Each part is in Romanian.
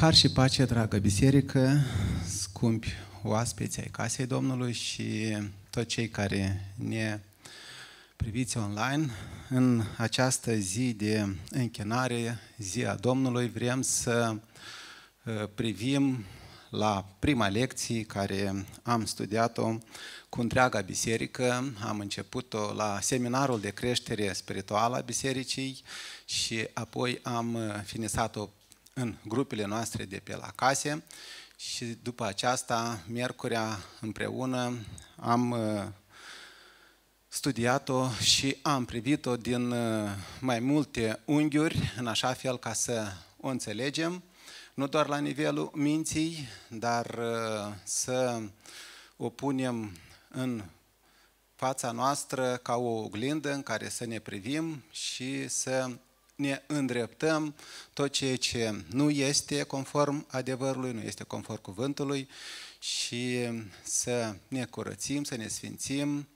Har și pace, dragă biserică, scumpi oaspeți ai casei Domnului și toți cei care ne priviți online. În această zi de închinare, zi a Domnului, vrem să uh, privim la prima lecție care am studiat-o cu întreaga biserică. Am început-o la seminarul de creștere spirituală a bisericii și apoi am uh, finisat-o în grupele noastre de pe la case și după aceasta, miercurea împreună, am uh, studiat-o și am privit-o din uh, mai multe unghiuri, în așa fel ca să o înțelegem, nu doar la nivelul minții, dar uh, să o punem în fața noastră ca o oglindă în care să ne privim și să ne îndreptăm tot ceea ce nu este conform adevărului, nu este conform cuvântului și să ne curățim, să ne sfințim,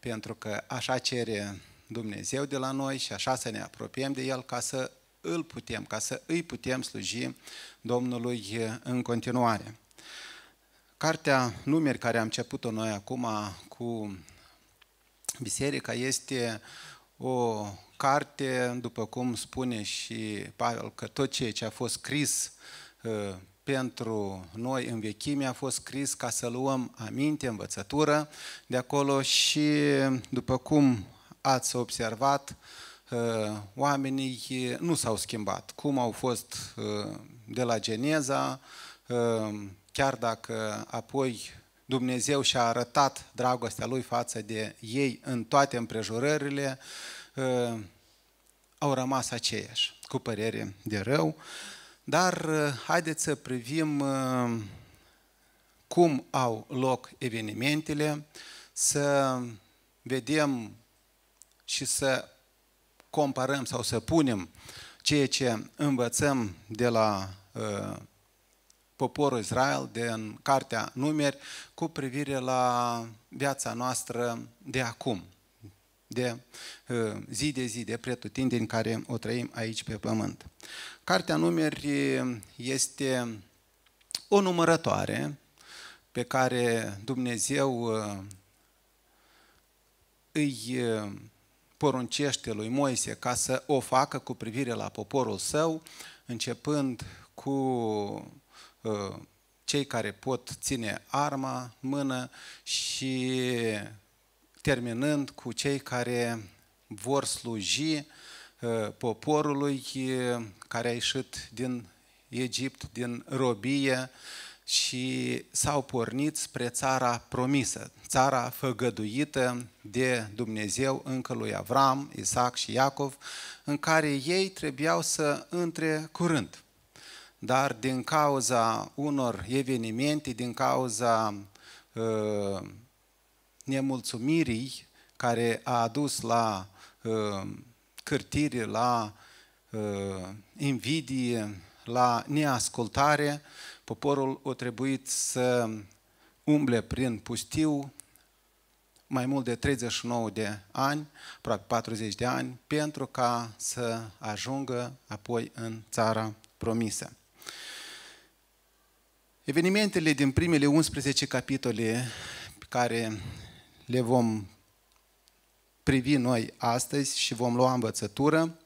pentru că așa cere Dumnezeu de la noi și așa să ne apropiem de El ca să îl putem, ca să îi putem sluji Domnului în continuare. Cartea numeri care am început-o noi acum cu biserica este o carte, după cum spune și Pavel, că tot ceea ce a fost scris uh, pentru noi în vechime a fost scris ca să luăm aminte, învățătură de acolo și după cum ați observat, uh, oamenii nu s-au schimbat. Cum au fost uh, de la Geneza, chiar dacă apoi Dumnezeu și-a arătat dragostea Lui față de ei în toate împrejurările, uh, au rămas aceiași, cu părere de rău. Dar uh, haideți să privim uh, cum au loc evenimentele, să vedem și să comparăm sau să punem ceea ce învățăm de la poporul Israel, de în Cartea Numeri, cu privire la viața noastră de acum, de uh, zi de zi, de pretutindeni care o trăim aici pe pământ. Cartea Numeri este o numărătoare pe care Dumnezeu uh, îi uh, poruncește lui Moise ca să o facă cu privire la poporul său, începând cu Uh, cei care pot ține arma în mână și terminând cu cei care vor sluji uh, poporului uh, care a ieșit din Egipt, din robie și s-au pornit spre țara promisă, țara făgăduită de Dumnezeu încă lui Avram, Isaac și Iacov, în care ei trebuiau să intre curând. Dar din cauza unor evenimente, din cauza uh, nemulțumirii care a adus la uh, cârtire, la uh, invidie, la neascultare, poporul a trebuit să umble prin pustiu mai mult de 39 de ani, aproape 40 de ani, pentru ca să ajungă apoi în țara promisă. Evenimentele din primele 11 capitole pe care le vom privi noi astăzi și vom lua învățătură,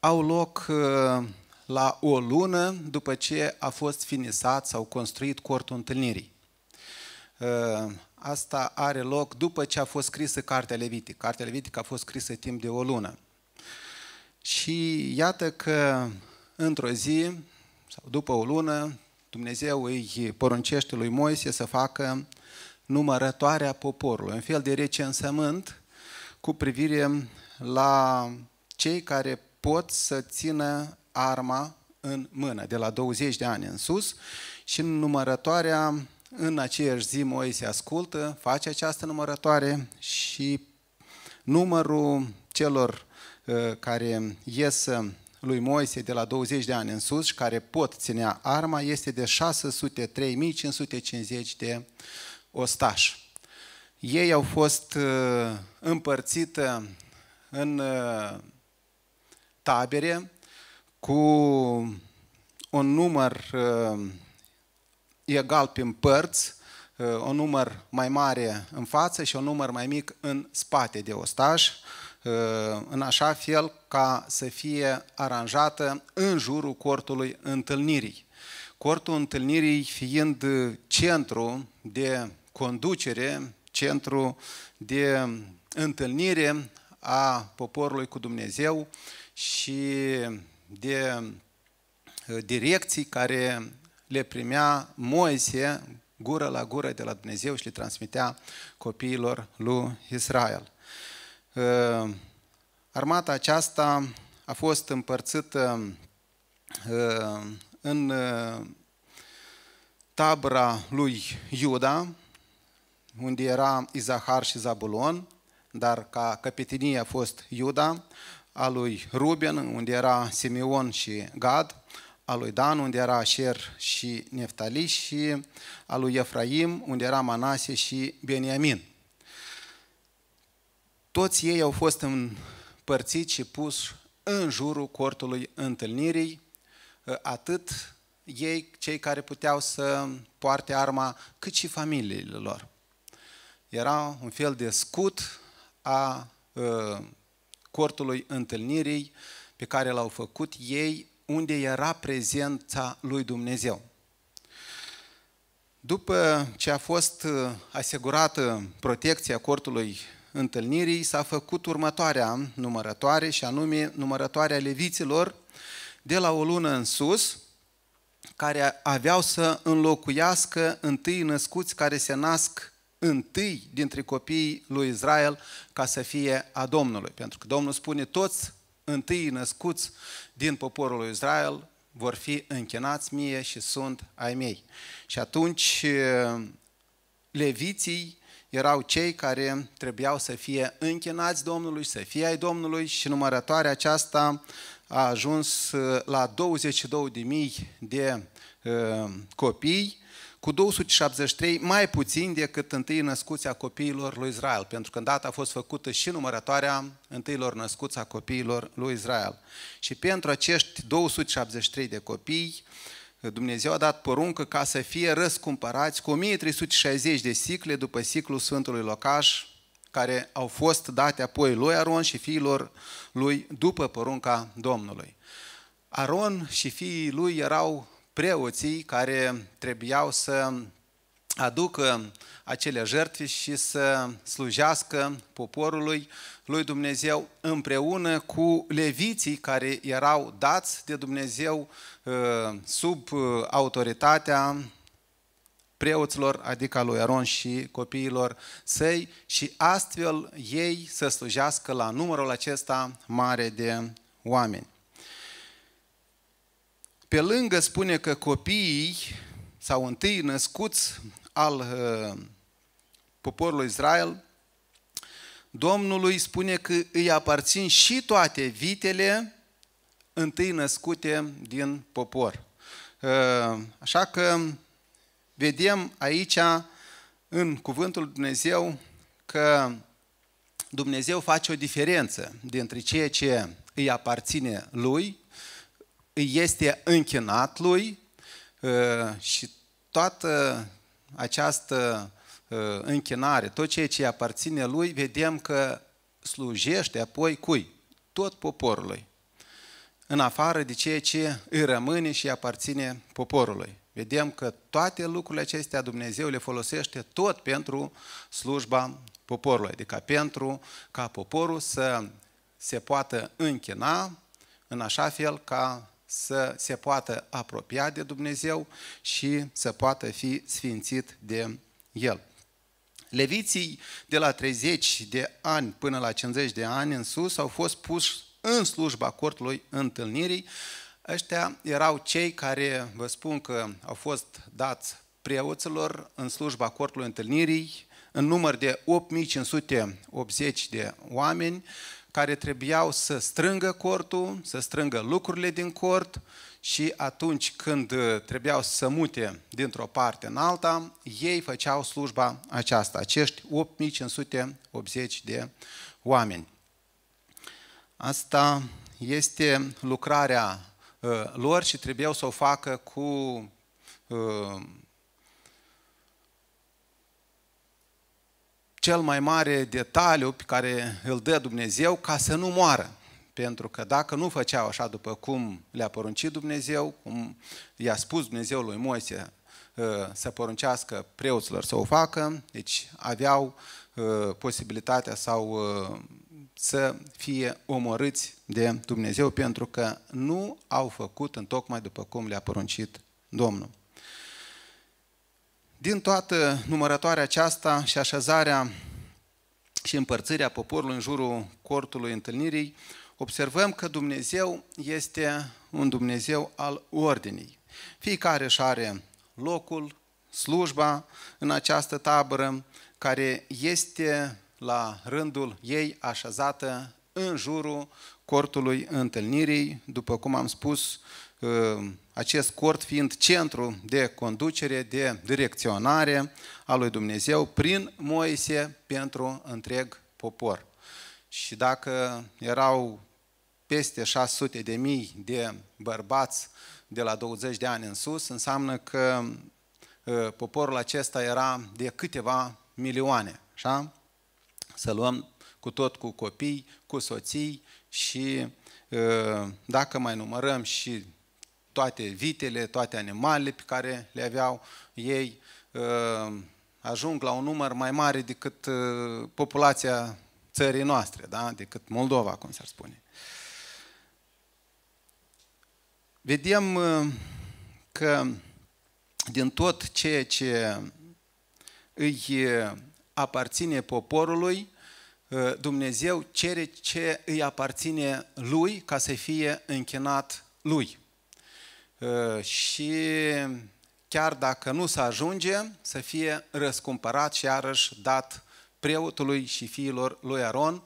au loc uh, la o lună după ce a fost finisat sau construit cortul întâlnirii. Uh, asta are loc după ce a fost scrisă Cartea Levitic. Cartea Levitic a fost scrisă timp de o lună. Și iată că într-o zi, sau după o lună, Dumnezeu îi poruncește lui Moise să facă numărătoarea poporului, un fel de recensământ cu privire la cei care pot să țină arma în mână, de la 20 de ani în sus, și în numărătoarea, în aceeași zi Moise ascultă, face această numărătoare și numărul celor uh, care ies lui Moise de la 20 de ani în sus și care pot ținea arma este de 603.550 de ostași. Ei au fost uh, împărțită în uh, tabere cu un număr egal pe părți, un număr mai mare în față și un număr mai mic în spate de ostaș, în așa fel ca să fie aranjată în jurul cortului întâlnirii. Cortul întâlnirii fiind centru de conducere, centru de întâlnire a poporului cu Dumnezeu și de direcții care le primea Moise gură la gură de la Dumnezeu și le transmitea copiilor lui Israel. Uh, armata aceasta a fost împărțită uh, în uh, tabăra lui Iuda, unde era Izahar și Zabulon, dar ca capetenie a fost Iuda, a lui Ruben, unde era Simeon și Gad, a lui Dan, unde era Asher și Neftali, și a lui Efraim, unde era Manase și Beniamin. Toți ei au fost împărțiți și pus în jurul cortului întâlnirii, atât ei, cei care puteau să poarte arma, cât și familiile lor. Era un fel de scut a uh, cortului întâlnirii pe care l-au făcut ei, unde era prezența lui Dumnezeu. După ce a fost asigurată protecția cortului întâlnirii, s-a făcut următoarea numărătoare, și anume numărătoarea leviților de la o lună în sus, care aveau să înlocuiască întâi născuți care se nasc întâi dintre copiii lui Israel ca să fie a Domnului. Pentru că Domnul spune, toți întâi născuți din poporul lui Israel vor fi închinați mie și sunt ai mei. Și atunci leviții erau cei care trebuiau să fie închinați Domnului, să fie ai Domnului și numărătoarea aceasta a ajuns la 22.000 de uh, copii, cu 273 mai puțin decât întâi născuți a copiilor lui Israel, pentru că în data a fost făcută și numărătoarea întâilor născuți a copiilor lui Israel. Și pentru acești 273 de copii, Dumnezeu a dat poruncă ca să fie răscumpărați cu 1360 de sicle după ciclul Sfântului Locaș, care au fost date apoi lui Aron și fiilor lui după porunca Domnului. Aron și fiii lui erau preoții care trebuiau să aducă acele jertfe și să slujească poporului lui Dumnezeu împreună cu leviții care erau dați de Dumnezeu uh, sub uh, autoritatea preoților, adică a lui Aron și copiilor săi și astfel ei să slujească la numărul acesta mare de oameni. Pe lângă spune că copiii sau întâi născuți al uh, poporului Israel, Domnului spune că îi aparțin și toate vitele întâi născute din popor. Uh, așa că vedem aici în cuvântul Lui Dumnezeu că Dumnezeu face o diferență dintre ceea ce îi aparține lui îi este închinat lui uh, și toată această uh, închinare, tot ceea ce aparține lui, vedem că slujește apoi cui? Tot poporului. În afară de ceea ce îi rămâne și aparține poporului. Vedem că toate lucrurile acestea Dumnezeu le folosește tot pentru slujba poporului, adică pentru ca poporul să se poată închina în așa fel ca să se poată apropia de Dumnezeu și să poată fi sfințit de El. Leviții de la 30 de ani până la 50 de ani în sus au fost puși în slujba cortului întâlnirii. Ăștia erau cei care, vă spun că au fost dați preoților în slujba cortului întâlnirii, în număr de 8580 de oameni, care trebuiau să strângă cortul, să strângă lucrurile din cort și atunci când uh, trebuiau să mute dintr-o parte în alta, ei făceau slujba aceasta, acești 8580 de oameni. Asta este lucrarea lor și trebuiau să o facă cu cel mai mare detaliu pe care îl dă Dumnezeu ca să nu moară. Pentru că dacă nu făceau așa după cum le-a poruncit Dumnezeu, cum i-a spus Dumnezeu lui Moise să poruncească preoților să o facă, deci aveau posibilitatea sau să fie omorâți de Dumnezeu pentru că nu au făcut în tocmai după cum le-a poruncit Domnul. Din toată numărătoarea aceasta și așezarea și împărțirea poporului în jurul cortului întâlnirii, observăm că Dumnezeu este un Dumnezeu al ordinii. Fiecare își are locul, slujba în această tabără, care este la rândul ei așezată în jurul cortului întâlnirii, după cum am spus, ă, acest cort fiind centru de conducere, de direcționare a lui Dumnezeu prin Moise pentru întreg popor. Și dacă erau peste 600 de mii de bărbați de la 20 de ani în sus, înseamnă că ă, poporul acesta era de câteva milioane, așa? Să luăm cu tot cu copii, cu soții și ă, dacă mai numărăm și toate vitele, toate animalele pe care le aveau ei, ă, ajung la un număr mai mare decât populația țării noastre, da? decât Moldova, cum s-ar spune. vedem uh, că din tot ceea ce îi uh, aparține poporului, uh, Dumnezeu cere ce îi aparține lui ca să fie închinat lui. Și chiar dacă nu se ajunge, să fie răscumpărat și iarăși dat preotului și fiilor lui Aron,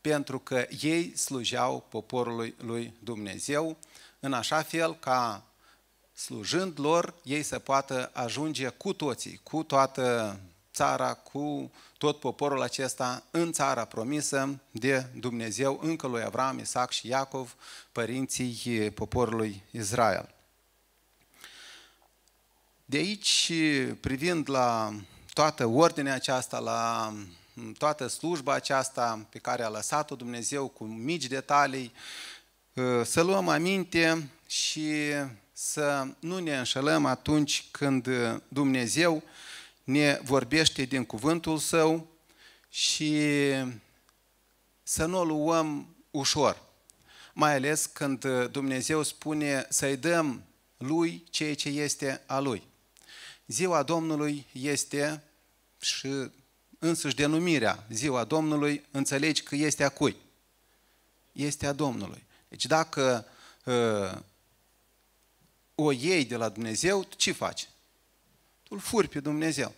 pentru că ei slujeau poporului lui Dumnezeu în așa fel ca slujând lor, ei să poată ajunge cu toții, cu toată țara, cu tot poporul acesta în țara promisă de Dumnezeu, încă lui Avram, Isaac și Iacov, părinții poporului Israel. De aici, privind la toată ordinea aceasta, la toată slujba aceasta pe care a lăsat-o Dumnezeu cu mici detalii, Ă, să luăm aminte și să nu ne înșelăm atunci când Dumnezeu ne vorbește din cuvântul Său și să nu o luăm ușor. Mai ales când Dumnezeu spune să-i dăm Lui ceea ce este a Lui. Ziua Domnului este și însuși denumirea Ziua Domnului, înțelegi că este a cui? Este a Domnului. Deci dacă uh, o iei de la Dumnezeu, ce faci? Tu îl furi pe Dumnezeu.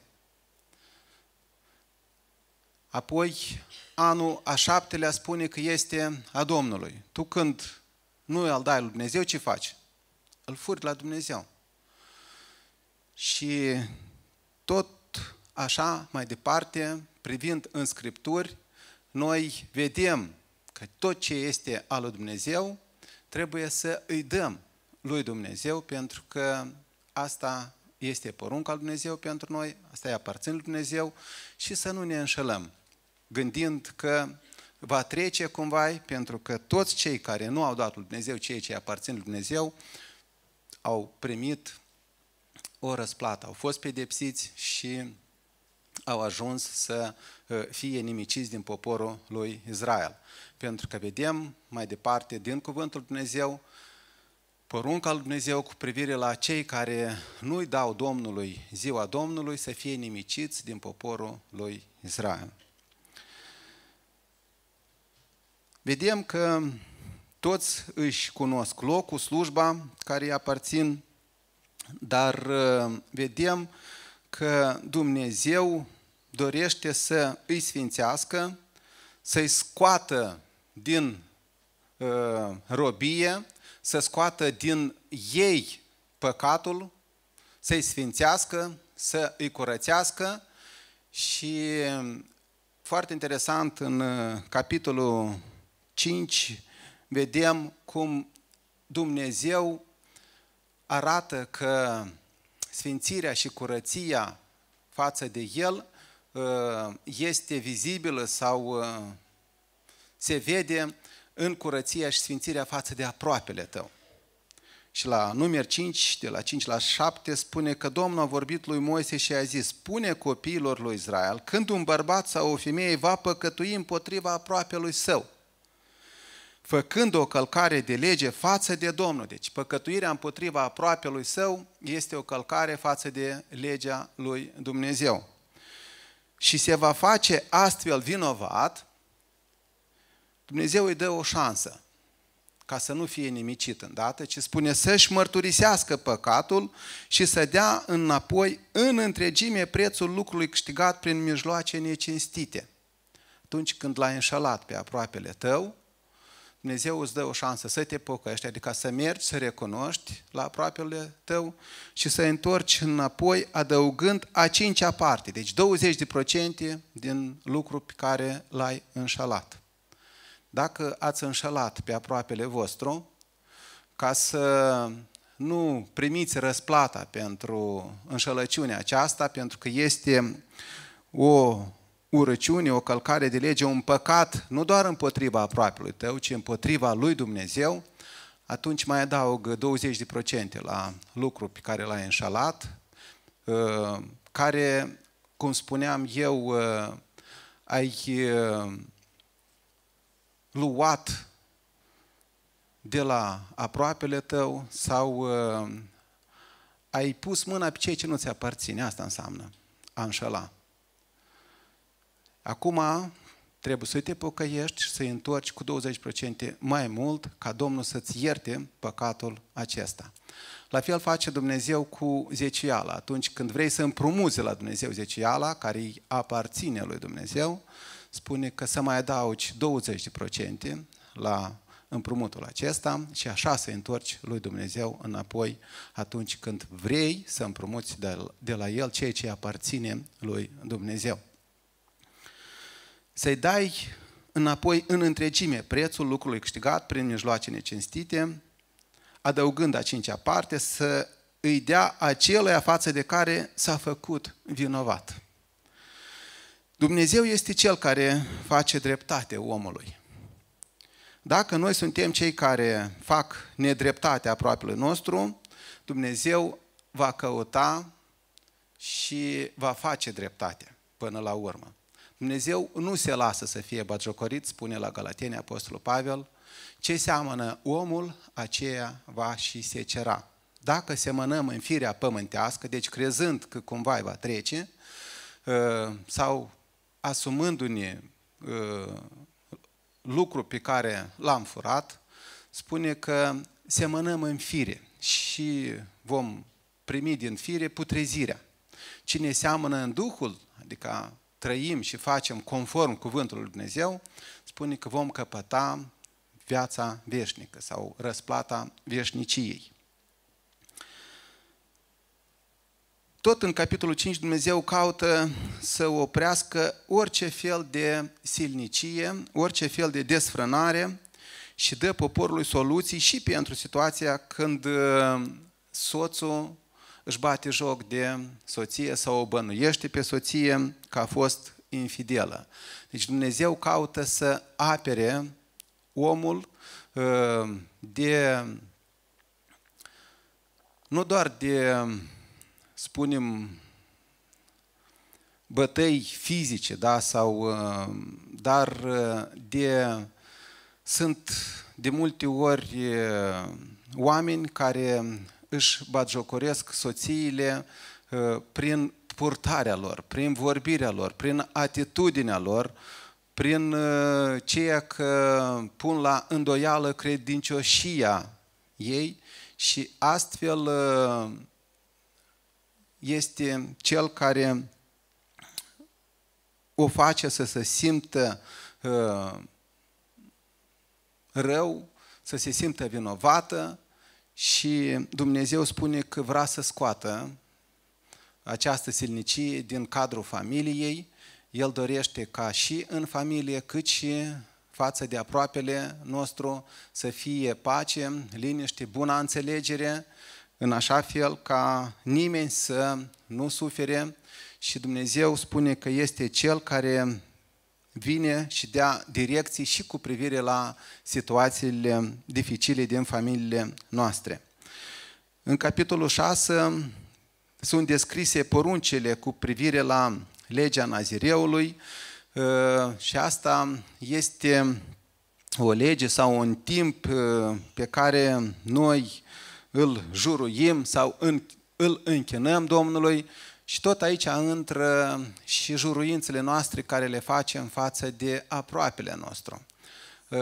Apoi, anul a șaptelea spune că este a Domnului. Tu când nu îl dai lui Dumnezeu, ce faci? Îl furi la Dumnezeu. Și tot așa, mai departe, privind în Scripturi, noi vedem că tot ce este al lui Dumnezeu trebuie să îi dăm lui Dumnezeu pentru că asta este porunca lui Dumnezeu pentru noi, asta îi aparține lui Dumnezeu și să nu ne înșelăm, gândind că va trece cumva, pentru că toți cei care nu au dat lui Dumnezeu ceea ce aparțin lui Dumnezeu au primit o răsplată, au fost pedepsiți și au ajuns să uh, fie nimiciți din poporul lui Israel. Pentru că vedem mai departe din Cuvântul Dumnezeu, porunca lui Dumnezeu cu privire la cei care nu-i dau Domnului ziua Domnului să fie nimiciți din poporul lui Israel. Vedem că toți își cunosc locul, slujba care îi aparțin, dar uh, vedem că Dumnezeu dorește să îi sfințească, să-i scoată din uh, robie, să scoată din ei păcatul, să-i sfințească, să îi curățească și foarte interesant în uh, capitolul 5 vedem cum Dumnezeu arată că sfințirea și curăția față de El uh, este vizibilă sau uh, se vede în curăția și sfințirea față de aproapele tău. Și la număr 5, de la 5 la 7, spune că Domnul a vorbit lui Moise și a zis, spune copiilor lui Israel, când un bărbat sau o femeie va păcătui împotriva aproapelui său, făcând o călcare de lege față de Domnul. Deci păcătuirea împotriva aproapelui său este o călcare față de legea lui Dumnezeu. Și se va face astfel vinovat, Dumnezeu îi dă o șansă ca să nu fie nimicit îndată, ci spune să-și mărturisească păcatul și să dea înapoi în întregime prețul lucrului câștigat prin mijloace necinstite. Atunci când l-ai înșelat pe aproapele tău, Dumnezeu îți dă o șansă să te pocăiești, adică să mergi, să recunoști la aproapele tău și să întorci înapoi adăugând a cincea parte, deci 20% din lucru pe care l-ai înșelat. Dacă ați înșelat pe aproapele vostru, ca să nu primiți răsplata pentru înșelăciunea aceasta, pentru că este o urăciune, o călcare de lege, un păcat, nu doar împotriva aproapelui tău, ci împotriva lui Dumnezeu, atunci mai adaug 20% la lucru pe care l-ai înșalat, uh, care, cum spuneam eu, uh, ai uh, luat de la aproapele tău sau ai pus mâna pe cei ce nu ți aparține. Asta înseamnă a înșela. Acum trebuie să te pocăiești și să-i întorci cu 20% mai mult ca Domnul să-ți ierte păcatul acesta. La fel face Dumnezeu cu zeciala. Atunci când vrei să împrumuzi la Dumnezeu zeciala, care îi aparține lui Dumnezeu, spune că să mai adaugi 20% la împrumutul acesta și așa să întorci lui Dumnezeu înapoi atunci când vrei să împrumuți de la El ceea ce aparține lui Dumnezeu să-i dai înapoi în întregime prețul lucrului câștigat prin mijloace necinstite, adăugând a cincea parte, să îi dea acelea față de care s-a făcut vinovat. Dumnezeu este Cel care face dreptate omului. Dacă noi suntem cei care fac nedreptate aproape nostru, Dumnezeu va căuta și va face dreptate până la urmă. Dumnezeu nu se lasă să fie batjocorit, spune la Galatenia Apostolul Pavel, ce seamănă omul, aceea va și se cera. Dacă semănăm în firea pământească, deci crezând că cumva va trece, uh, sau asumându-ne uh, lucru pe care l-am furat, spune că semănăm în fire și vom primi din fire putrezirea. Cine seamănă în Duhul, adică trăim și facem conform cuvântului lui Dumnezeu, spune că vom căpăta viața veșnică sau răsplata veșniciei. Tot în capitolul 5 Dumnezeu caută să oprească orice fel de silnicie, orice fel de desfrânare și dă poporului soluții și pentru situația când uh, soțul își bate joc de soție sau o bănuiește pe soție că a fost infidelă. Deci Dumnezeu caută să apere omul uh, de nu doar de, spunem, bătăi fizice, da, sau, uh, dar uh, de, sunt de multe ori oameni care își batjocoresc soțiile uh, prin purtarea lor, prin vorbirea lor, prin atitudinea lor, prin uh, ceea că pun la îndoială credincioșia ei și astfel uh, este cel care o face să se simtă rău, să se simtă vinovată, și Dumnezeu spune că vrea să scoată această silnicie din cadrul familiei. El dorește ca și în familie, cât și față de aproapele nostru, să fie pace, liniște, bună înțelegere, în așa fel ca nimeni să nu sufere și Dumnezeu spune că este Cel care vine și dea direcții și cu privire la situațiile dificile din familiile noastre. În capitolul 6 sunt descrise poruncile cu privire la legea Nazireului uh, și asta este o lege sau un timp uh, pe care noi îl juruim sau îl închinăm Domnului și tot aici intră și juruințele noastre care le facem față de aproapele nostru uh,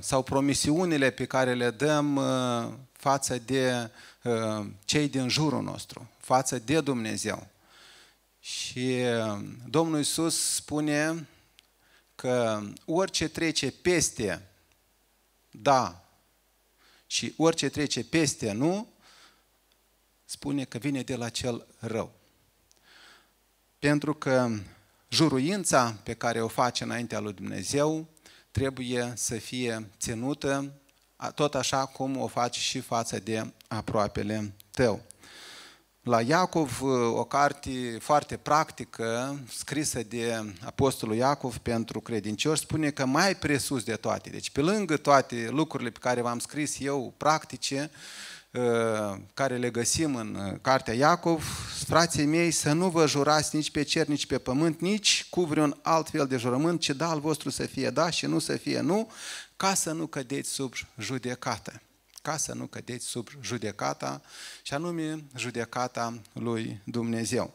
sau promisiunile pe care le dăm față de cei din jurul nostru, față de Dumnezeu. Și Domnul Iisus spune că orice trece peste da și orice trece peste nu, spune că vine de la cel rău. Pentru că juruința pe care o face înaintea lui Dumnezeu trebuie să fie ținută tot așa cum o faci și față de aproapele tău. La Iacov, o carte foarte practică, scrisă de Apostolul Iacov pentru credincioși, spune că mai presus de toate, deci pe lângă toate lucrurile pe care v-am scris eu, practice, ă, care le găsim în cartea Iacov, frații mei, să nu vă jurați nici pe cer, nici pe pământ, nici cu vreun alt fel de jurământ, ci da al vostru să fie da și nu să fie nu, ca să nu cădeți sub judecată ca să nu cădeți sub judecata, și anume judecata lui Dumnezeu.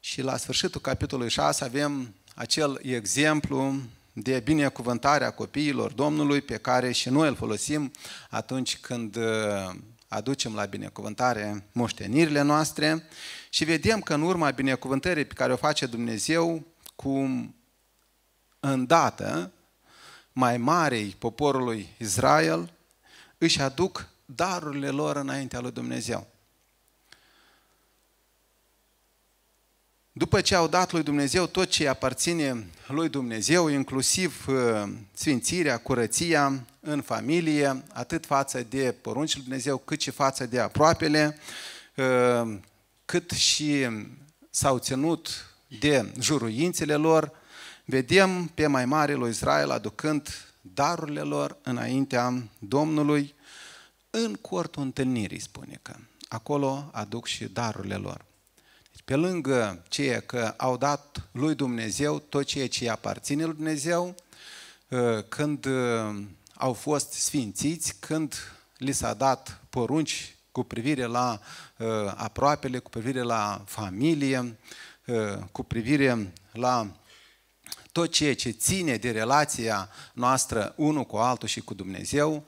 Și la sfârșitul capitolului 6 avem acel exemplu de binecuvântare a copiilor Domnului pe care și noi îl folosim atunci când uh, aducem la binecuvântare moștenirile noastre și vedem că în urma binecuvântării pe care o face Dumnezeu, cum îndată mai marei poporului Israel își aduc darurile lor înaintea lui Dumnezeu. După ce au dat lui Dumnezeu tot ce aparține lui Dumnezeu, inclusiv uh, sfințirea, curăția în familie, atât față de poruncile lui Dumnezeu, cât și față de aproapele, uh, cât și s-au ținut de juruințele lor, vedem pe mai mare lui Israel aducând darurile lor înaintea Domnului în cortul întâlnirii, spune că acolo aduc și darurile lor. Deci, pe lângă ceea că au dat lui Dumnezeu tot ceea ce aparține lui Dumnezeu, ă, când ă, au fost sfințiți, când li s-a dat porunci cu privire la ă, aproapele, cu privire la familie, cu privire la tot ceea ce ține de relația noastră unul cu altul și cu Dumnezeu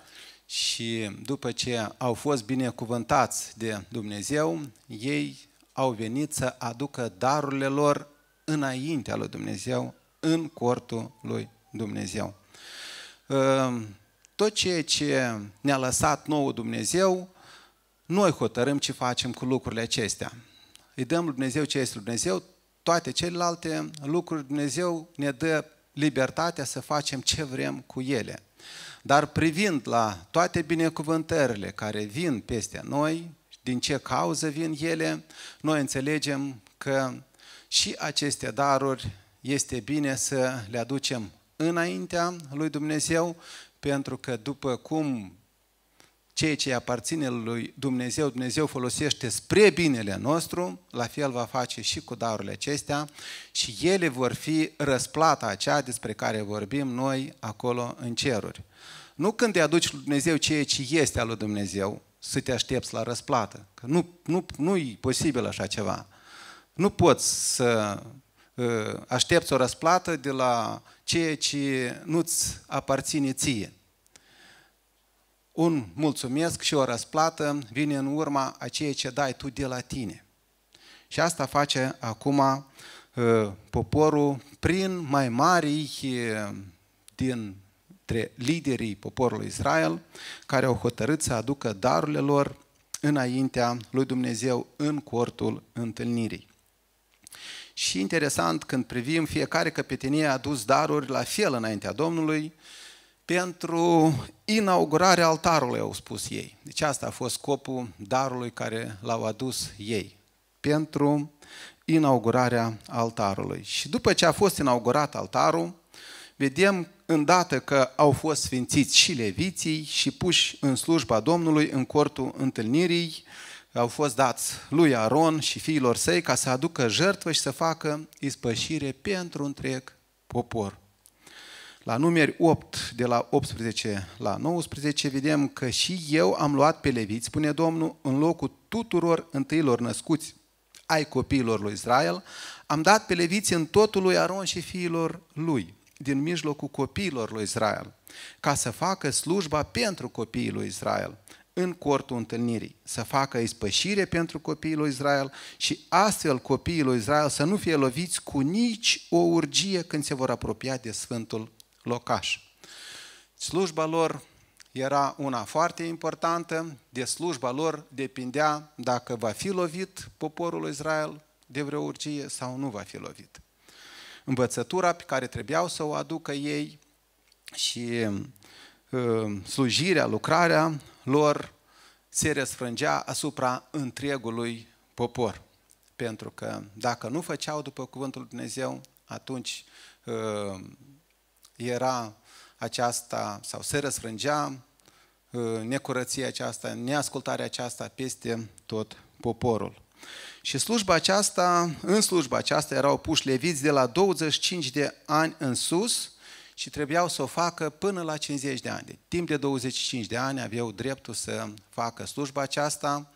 și după ce au fost binecuvântați de Dumnezeu, ei au venit să aducă darurile lor înaintea lui Dumnezeu, în cortul lui Dumnezeu. Ehm, tot ceea ce ne-a lăsat nouă Dumnezeu, noi hotărâm ce facem cu lucrurile acestea. Îi dăm lui Dumnezeu ce este lui Dumnezeu, toate celelalte lucruri Dumnezeu ne dă libertatea să facem ce vrem cu ele. Dar privind la toate binecuvântările care vin peste noi, din ce cauză vin ele, noi înțelegem că și aceste daruri este bine să le aducem înaintea lui Dumnezeu, pentru că după cum ceea ce aparține lui Dumnezeu, Dumnezeu folosește spre binele nostru, la fel va face și cu darurile acestea și ele vor fi răsplata aceea despre care vorbim noi acolo în ceruri. Nu când te aduci lui Dumnezeu ceea ce este al lui Dumnezeu, să te aștepți la răsplată. Că nu, nu, nu e posibil așa ceva. Nu poți să uh, aștepți o răsplată de la ceea ce nu-ți aparține ție un mulțumesc și o răsplată vine în urma a ceea ce dai tu de la tine. Și asta face acum uh, poporul prin mai mari uh, dintre liderii poporului Israel, care au hotărât să aducă darurile lor înaintea lui Dumnezeu în cortul întâlnirii. Și interesant, când privim, fiecare căpetenie a adus daruri la fel înaintea Domnului pentru inaugurarea altarului, au spus ei. Deci asta a fost scopul darului care l-au adus ei. Pentru inaugurarea altarului. Și după ce a fost inaugurat altarul, vedem îndată că au fost sfințiți și leviții și puși în slujba Domnului în cortul întâlnirii, au fost dați lui Aron și fiilor săi ca să aducă jertfă și să facă ispășire pentru întreg popor. La numeri 8, de la 18 la 19, vedem că și eu am luat pe leviți, spune Domnul, în locul tuturor întâilor născuți ai copiilor lui Israel, am dat pe leviți în totul lui Aron și fiilor lui, din mijlocul copiilor lui Israel, ca să facă slujba pentru copiii lui Israel în cortul întâlnirii, să facă ispășire pentru copiii lui Israel și astfel copiii lui Israel să nu fie loviți cu nici o urgie când se vor apropia de Sfântul Locaș. Slujba lor era una foarte importantă, de slujba lor depindea dacă va fi lovit poporul Israel de vreo urgie sau nu va fi lovit. Învățătura pe care trebuiau să o aducă ei și uh, slujirea, lucrarea lor se răsfrângea asupra întregului popor. Pentru că dacă nu făceau după cuvântul lui Dumnezeu, atunci uh, era aceasta sau se răsfrângea uh, necurăția aceasta, neascultarea aceasta peste tot poporul. Și slujba aceasta, în slujba aceasta erau puși leviți de la 25 de ani în sus și trebuiau să o facă până la 50 de ani. De timp de 25 de ani aveau dreptul să facă slujba aceasta,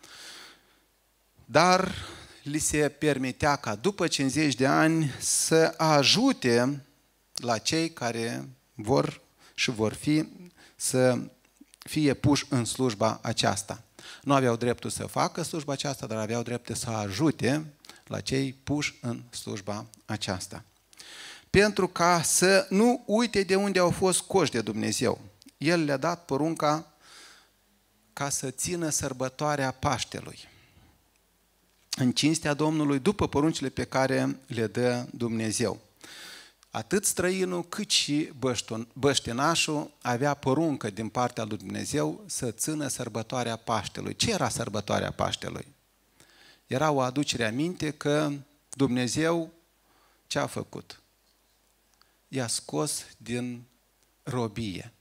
dar li se permitea ca după 50 de ani să ajute la cei care vor și vor fi să fie puși în slujba aceasta. Nu aveau dreptul să facă slujba aceasta, dar aveau dreptul să ajute la cei puși în slujba aceasta. Pentru ca să nu uite de unde au fost coși de Dumnezeu. El le-a dat porunca ca să țină sărbătoarea Paștelui. În cinstea Domnului, după poruncile pe care le dă Dumnezeu. Atât străinul cât și băștinașul avea poruncă din partea lui Dumnezeu să țină sărbătoarea Paștelui. Ce era sărbătoarea Paștelui? Era o aducere aminte că Dumnezeu ce a făcut? I-a scos din robie.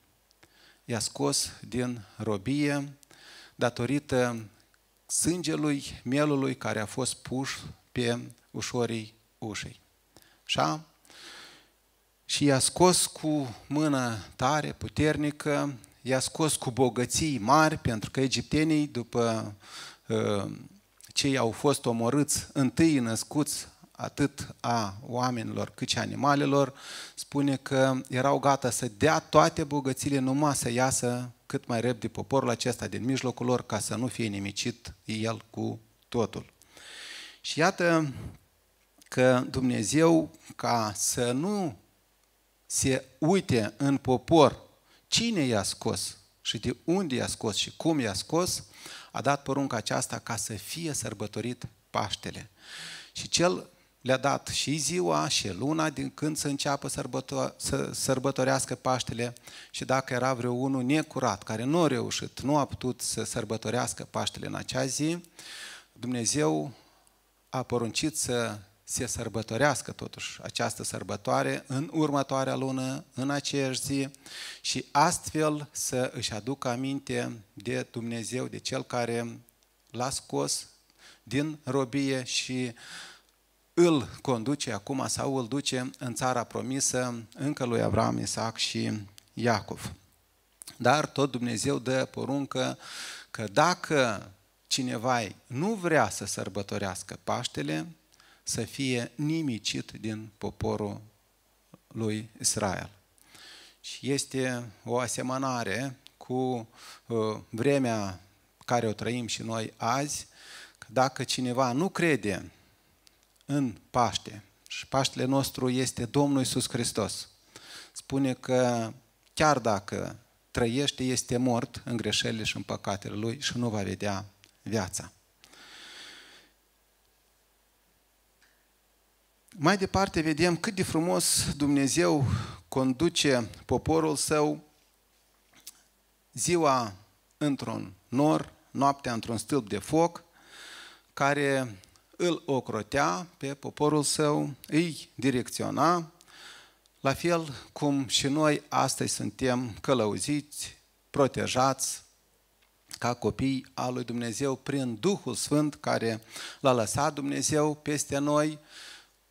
I-a scos din robie datorită sângelui mielului care a fost pus pe ușorii ușei. Așa? Și i-a scos cu mână tare, puternică, i-a scos cu bogății mari, pentru că egiptenii, după uh, cei au fost omorâți, întâi născuți atât a oamenilor cât și animalelor, spune că erau gata să dea toate bogățiile numai să iasă cât mai repede poporul acesta din mijlocul lor ca să nu fie nimicit el cu totul. Și iată că Dumnezeu, ca să nu se uite în popor cine i-a scos și de unde i-a scos și cum i-a scos, a dat porunca aceasta ca să fie sărbătorit Paștele. Și cel le-a dat și ziua și luna din când să înceapă sărbăto- să sărbătorească Paștele și dacă era vreo unul necurat, care nu a reușit, nu a putut să sărbătorească Paștele în acea zi, Dumnezeu a poruncit să se sărbătorească totuși această sărbătoare în următoarea lună, în aceeași zi și astfel să își aducă aminte de Dumnezeu, de Cel care l-a scos din robie și îl conduce acum sau îl duce în țara promisă încă lui Avram, Isaac și Iacov. Dar tot Dumnezeu dă poruncă că dacă cineva nu vrea să sărbătorească Paștele, să fie nimicit din poporul lui Israel. Și este o asemănare cu uh, vremea care o trăim și noi azi, că dacă cineva nu crede în Paște, și Paștele nostru este Domnul Iisus Hristos, spune că chiar dacă trăiește, este mort în greșelile și în păcatele lui și nu va vedea viața. Mai departe vedem cât de frumos Dumnezeu conduce poporul său ziua într-un nor, noaptea într-un stâlp de foc, care îl ocrotea pe poporul său, îi direcționa, la fel cum și noi astăzi suntem călăuziți, protejați ca copii al lui Dumnezeu prin Duhul Sfânt care l-a lăsat Dumnezeu peste noi,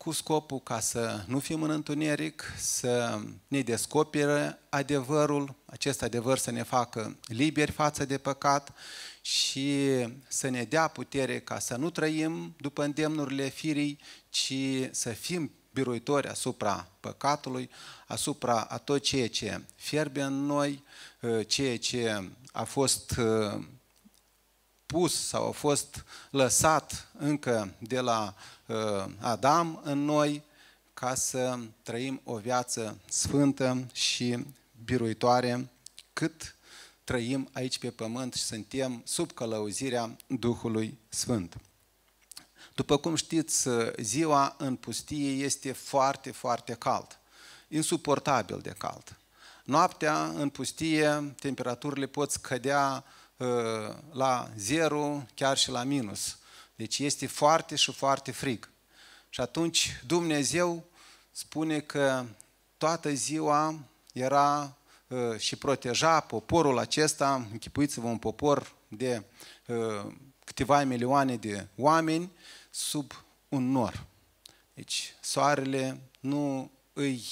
cu scopul ca să nu fim în întuneric, să ne descopere adevărul, acest adevăr să ne facă liberi față de păcat și să ne dea putere ca să nu trăim după îndemnurile firii, ci să fim biruitori asupra păcatului, asupra a tot ceea ce fierbe în noi, ceea ce a fost pus sau a fost lăsat încă de la uh, Adam în noi ca să trăim o viață sfântă și biruitoare cât trăim aici pe pământ și suntem sub călăuzirea Duhului Sfânt. După cum știți, ziua în pustie este foarte, foarte cald, insuportabil de cald. Noaptea în pustie temperaturile pot scădea Uh, la zero, chiar și la minus. Deci este foarte și foarte frig. Și atunci Dumnezeu spune că toată ziua era uh, și proteja poporul acesta, închipuiți-vă un popor de uh, câteva milioane de oameni sub un nor. Deci soarele nu îi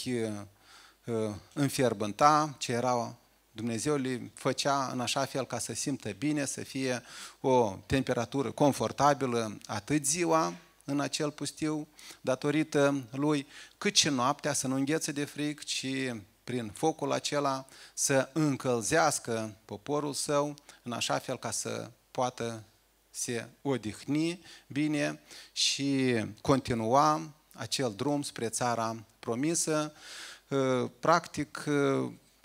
înfierbânta, ce era Dumnezeu le făcea în așa fel ca să simtă bine, să fie o temperatură confortabilă atât ziua în acel pustiu, datorită lui, cât și noaptea să nu înghețe de frig, ci prin focul acela să încălzească poporul său în așa fel ca să poată se odihni bine și continua acel drum spre țara promisă. Practic,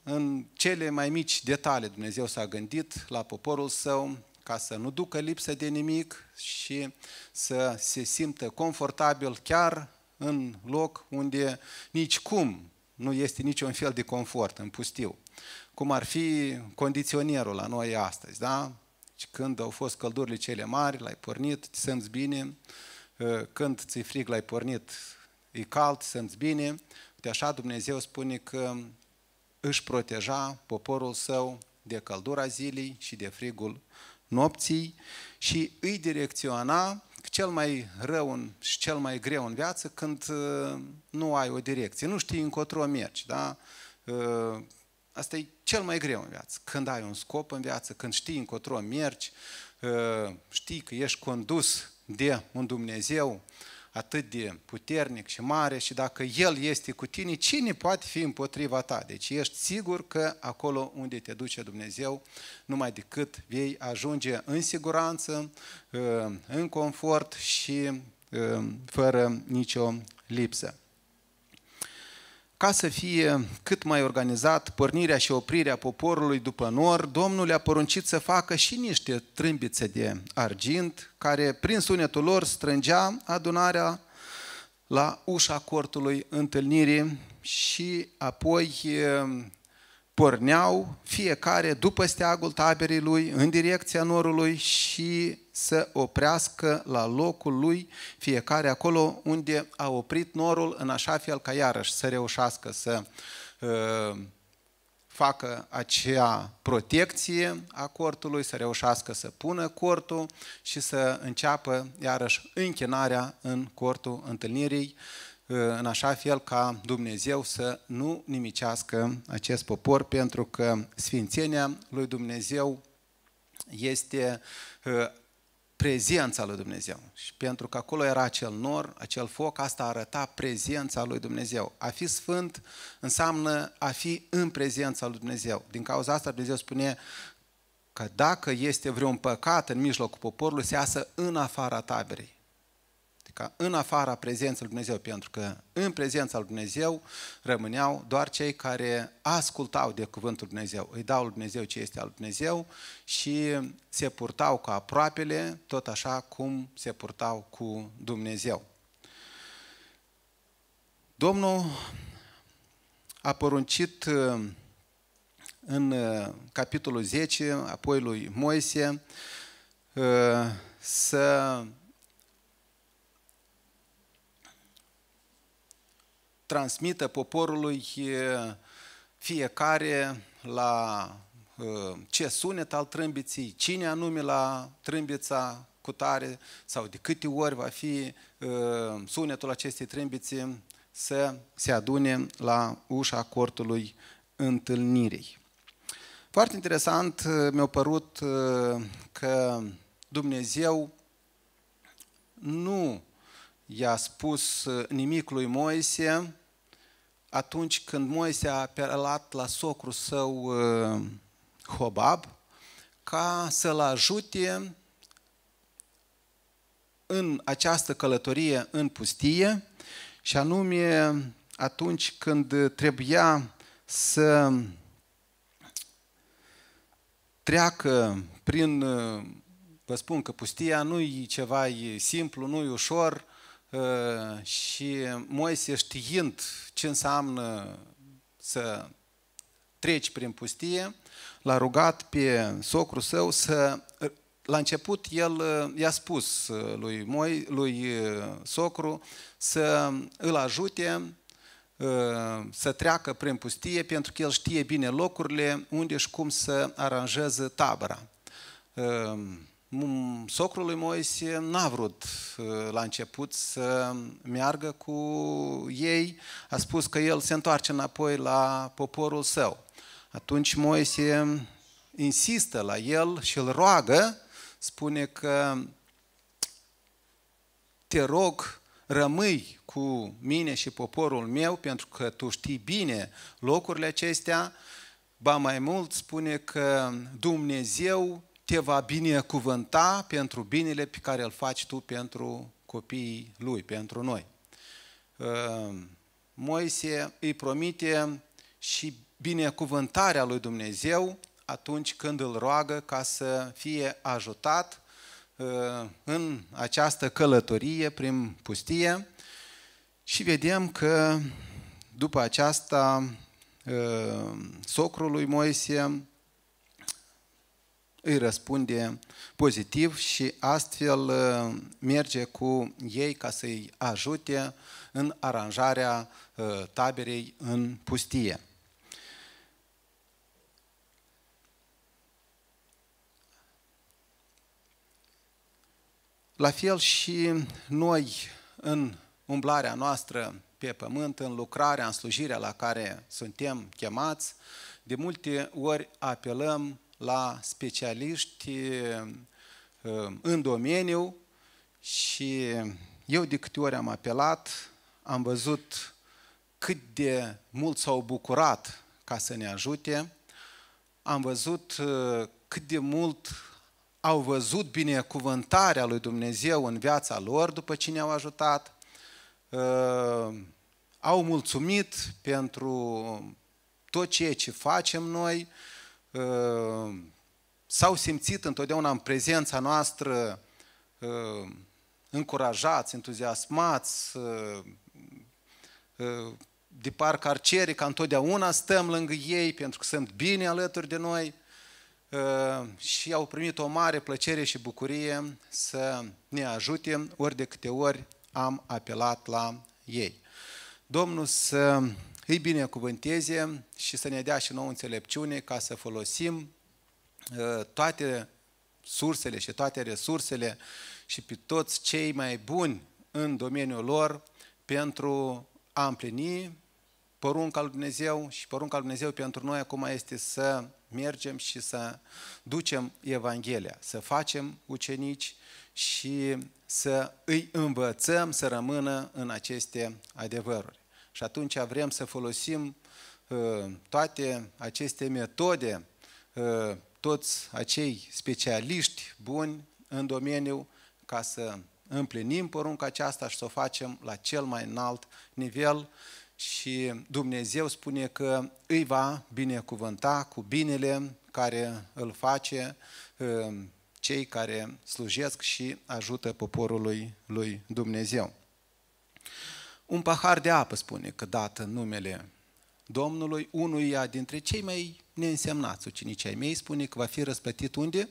în cele mai mici detalii Dumnezeu s-a gândit la poporul său ca să nu ducă lipsă de nimic și să se simtă confortabil chiar în loc unde nici cum nu este niciun fel de confort în pustiu. Cum ar fi condiționierul la noi astăzi, da? Când au fost căldurile cele mari, l-ai pornit, te simți bine, când ți-e frig, l-ai pornit, e cald, te simți bine. De așa Dumnezeu spune că își proteja poporul său de căldura zilei și de frigul nopții și îi direcționa cel mai rău și cel mai greu în viață când uh, nu ai o direcție, nu știi încotro mergi, da? Uh, asta e cel mai greu în viață. Când ai un scop în viață, când știi încotro mergi, uh, știi că ești condus de un Dumnezeu, atât de puternic și mare și dacă El este cu tine, cine poate fi împotriva ta? Deci ești sigur că acolo unde te duce Dumnezeu, numai decât vei ajunge în siguranță, uh, în confort și uh, fără nicio lipsă ca să fie cât mai organizat pornirea și oprirea poporului după nor, Domnul le-a poruncit să facă și niște trâmbițe de argint, care prin sunetul lor strângea adunarea la ușa cortului întâlnirii și apoi porneau fiecare după steagul taberii lui în direcția norului și să oprească la locul lui fiecare acolo unde a oprit norul în așa fel ca iarăși să reușească să uh, facă acea protecție a cortului, să reușească să pună cortul și să înceapă iarăși închinarea în cortul întâlnirii, în așa fel ca Dumnezeu să nu nimicească acest popor, pentru că Sfințenia lui Dumnezeu este ă, prezența lui Dumnezeu. Și pentru că acolo era acel nor, acel foc, asta arăta prezența lui Dumnezeu. A fi sfânt înseamnă a fi în prezența lui Dumnezeu. Din cauza asta Dumnezeu spune că dacă este vreun păcat în mijlocul poporului, se iasă în afara taberei ca în afara prezenței lui Dumnezeu, pentru că în prezența lui Dumnezeu rămâneau doar cei care ascultau de cuvântul lui Dumnezeu, îi dau lui Dumnezeu ce este al lui Dumnezeu și se purtau cu aproapele tot așa cum se purtau cu Dumnezeu. Domnul a poruncit uh, în uh, capitolul 10, apoi lui Moise, uh, să transmită poporului fiecare la ce sunet al trâmbiții, cine anume la trâmbița cu tare sau de câte ori va fi sunetul acestei trâmbițe să se adune la ușa cortului întâlnirii. Foarte interesant mi-a părut că Dumnezeu nu i-a spus nimic lui Moise atunci când Moise a apelat la socru său Hobab ca să-l ajute în această călătorie în pustie și anume atunci când trebuia să treacă prin, vă spun că pustia nu e ceva simplu, nu e ușor și Moise știind ce înseamnă să treci prin pustie, l-a rugat pe socru său să la început el uh, i-a spus uh, lui, Moi, lui uh, Socru să îl ajute să treacă prin pustie pentru că el știe bine locurile unde și cum să aranjeze tabăra. Socrul lui Moise n-a vrut la început să meargă cu ei, a spus că el se întoarce înapoi la poporul său. Atunci Moise insistă la el și îl roagă spune că te rog, rămâi cu mine și poporul meu, pentru că tu știi bine locurile acestea, ba mai mult spune că Dumnezeu te va binecuvânta pentru binele pe care îl faci tu pentru copiii lui, pentru noi. Ă, Moise îi promite și binecuvântarea lui Dumnezeu atunci când îl roagă ca să fie ajutat uh, în această călătorie prin pustie și vedem că după aceasta uh, socrul lui Moise îi răspunde pozitiv și astfel uh, merge cu ei ca să-i ajute în aranjarea taberei în pustie. La fel și noi în umblarea noastră pe pământ, în lucrarea, în slujirea la care suntem chemați, de multe ori apelăm la specialiști uh, în domeniu și eu de câte ori am apelat, am văzut cât de mult s-au bucurat ca să ne ajute, am văzut uh, cât de mult au văzut binecuvântarea lui Dumnezeu în viața lor după ce ne-au ajutat, uh, au mulțumit pentru tot ceea ce facem noi, uh, s-au simțit întotdeauna în prezența noastră uh, încurajați, entuziasmați, de parcă ar cere ca întotdeauna stăm lângă ei pentru că sunt bine alături de noi. Uh, și au primit o mare plăcere și bucurie să ne ajute ori de câte ori am apelat la ei. Domnul să îi binecuvânteze și să ne dea și nouă înțelepciune ca să folosim uh, toate sursele și toate resursele și pe toți cei mai buni în domeniul lor pentru a împlini porunca lui Dumnezeu și porunca lui Dumnezeu pentru noi acum este să mergem și să ducem Evanghelia, să facem ucenici și să îi învățăm să rămână în aceste adevăruri. Și atunci vrem să folosim uh, toate aceste metode, uh, toți acei specialiști buni în domeniu ca să împlinim porunca aceasta și să o facem la cel mai înalt nivel și Dumnezeu spune că îi va binecuvânta cu binele care îl face uh, cei care slujesc și ajută poporul lui, lui Dumnezeu. Un pahar de apă, spune că dată numele Domnului, unuia dintre cei mai neînsemnați ucenicii ai mei, spune că va fi răsplătit unde?